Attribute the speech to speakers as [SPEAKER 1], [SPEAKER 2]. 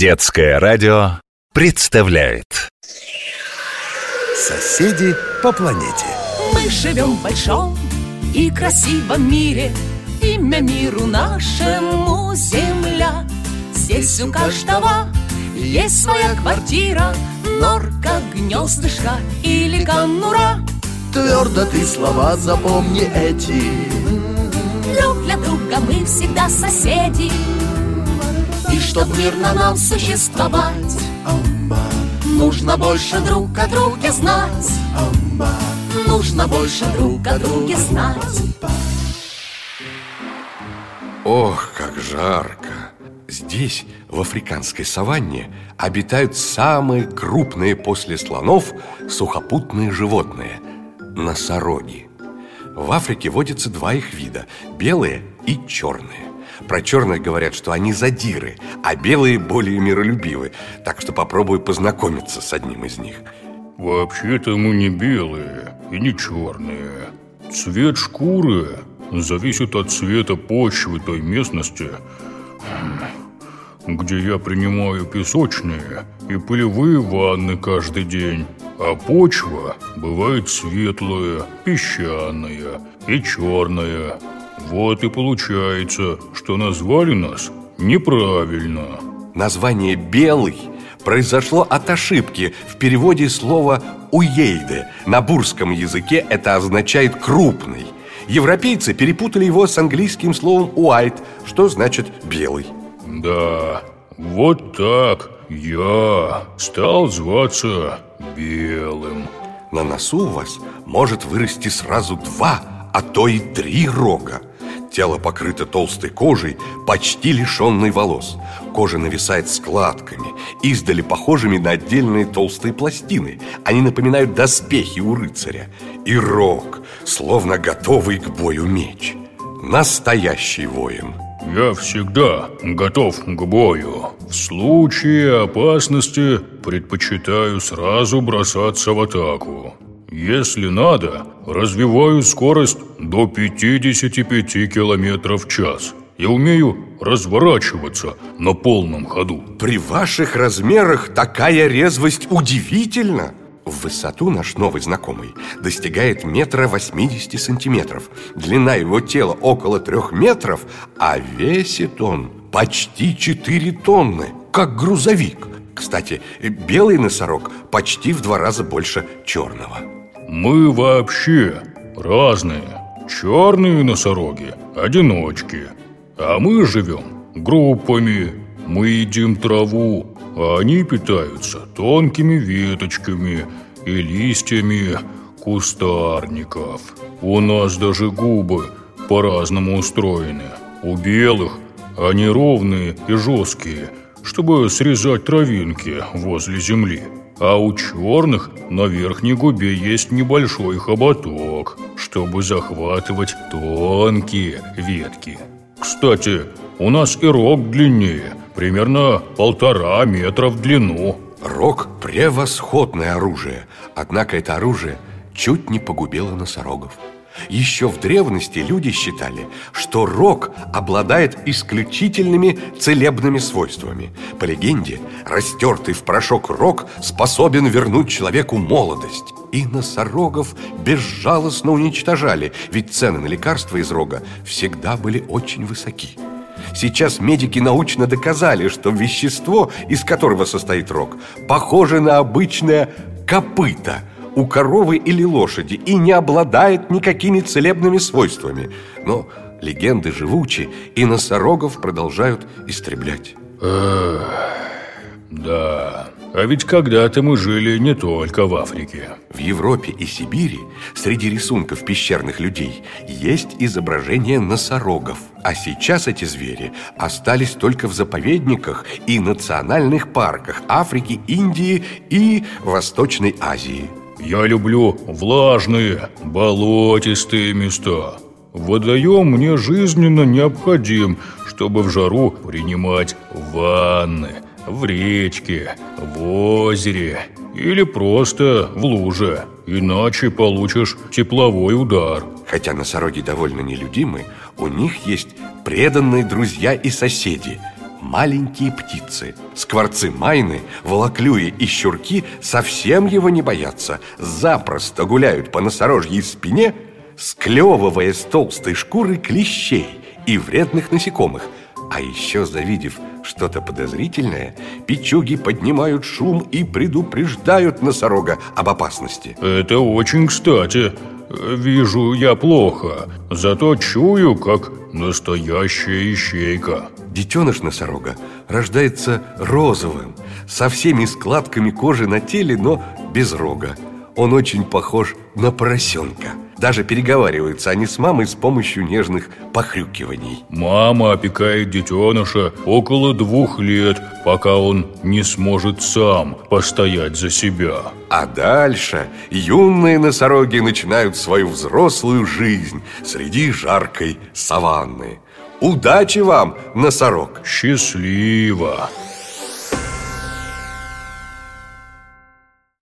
[SPEAKER 1] Детское радио представляет.
[SPEAKER 2] Соседи по планете.
[SPEAKER 3] Мы живем в большом и красивом мире. Имя миру нашему Земля. Здесь у каждого есть своя квартира. Норка, гнездышко или конура.
[SPEAKER 2] Твердо ты слова запомни эти.
[SPEAKER 3] Друг для друга мы всегда соседи И чтоб мирно нам существовать Нужно больше друг о друге знать Нужно больше друг о друге знать
[SPEAKER 4] Ох, как жарко! Здесь, в африканской саванне, обитают самые крупные после слонов сухопутные животные – носороги. В Африке водятся два их вида – белые и черные. Про черных говорят, что они задиры, а белые более миролюбивы, так что попробую познакомиться с одним из них.
[SPEAKER 5] Вообще-то мы не белые и не черные. Цвет шкуры зависит от цвета почвы той местности, где я принимаю песочные и пылевые ванны каждый день. А почва бывает светлая, песчаная и черная. Вот и получается, что назвали нас неправильно.
[SPEAKER 4] Название «белый» произошло от ошибки в переводе слова «уейде». На бурском языке это означает «крупный». Европейцы перепутали его с английским словом «white», что значит «белый».
[SPEAKER 5] Да, вот так я стал зваться Белым.
[SPEAKER 4] На носу у вас может вырасти сразу два, а то и три рога. Тело покрыто толстой кожей, почти лишенной волос. Кожа нависает складками, издали похожими на отдельные толстые пластины. Они напоминают доспехи у рыцаря. И рог, словно готовый к бою меч. Настоящий воин.
[SPEAKER 5] Я всегда готов к бою. В случае опасности предпочитаю сразу бросаться в атаку. Если надо, развиваю скорость до 55 километров в час и умею разворачиваться на полном ходу.
[SPEAKER 4] При ваших размерах такая резвость удивительна. В высоту наш новый знакомый достигает метра 80 сантиметров. Длина его тела около трех метров, а весит он почти 4 тонны, как грузовик. Кстати, белый носорог почти в два раза больше черного.
[SPEAKER 5] Мы вообще разные. Черные носороги – одиночки. А мы живем группами. Мы едим траву, а они питаются тонкими веточками и листьями кустарников. У нас даже губы по-разному устроены. У белых они ровные и жесткие, чтобы срезать травинки возле земли. А у черных на верхней губе есть небольшой хоботок, чтобы захватывать тонкие ветки. Кстати, у нас и рог длиннее, примерно полтора метра в длину.
[SPEAKER 4] Рог – превосходное оружие, однако это оружие чуть не погубило носорогов. Еще в древности люди считали, что рог обладает исключительными целебными свойствами. По легенде, растертый в порошок рог способен вернуть человеку молодость. И носорогов безжалостно уничтожали, ведь цены на лекарства из рога всегда были очень высоки. Сейчас медики научно доказали, что вещество, из которого состоит рог, похоже на обычное копыто – у коровы или лошади и не обладает никакими целебными свойствами. Но легенды живучи, и носорогов продолжают истреблять.
[SPEAKER 5] Эх, да, а ведь когда-то мы жили не только в Африке.
[SPEAKER 4] В Европе и Сибири среди рисунков пещерных людей есть изображения носорогов. А сейчас эти звери остались только в заповедниках и национальных парках Африки, Индии и Восточной Азии.
[SPEAKER 5] Я люблю влажные, болотистые места. Водоем мне жизненно необходим, чтобы в жару принимать ванны в речке, в озере или просто в луже. Иначе получишь тепловой удар.
[SPEAKER 4] Хотя носороги довольно нелюдимы, у них есть преданные друзья и соседи – маленькие птицы. Скворцы майны, волоклюи и щурки совсем его не боятся. Запросто гуляют по носорожьей спине Склевывая с толстой шкуры клещей и вредных насекомых. А еще завидев что-то подозрительное Пичуги поднимают шум и предупреждают носорога об опасности.
[SPEAKER 5] Это очень кстати. Вижу я плохо, зато чую, как настоящая ищейка
[SPEAKER 4] Детеныш носорога рождается розовым Со всеми складками кожи на теле, но без рога. Он очень похож на поросенка даже переговариваются они с мамой с помощью нежных похрюкиваний.
[SPEAKER 5] Мама опекает детеныша около двух лет, пока он не сможет сам постоять за себя.
[SPEAKER 4] А дальше юные носороги начинают свою взрослую жизнь среди жаркой саванны Удачи вам, носорог!
[SPEAKER 5] Счастливо!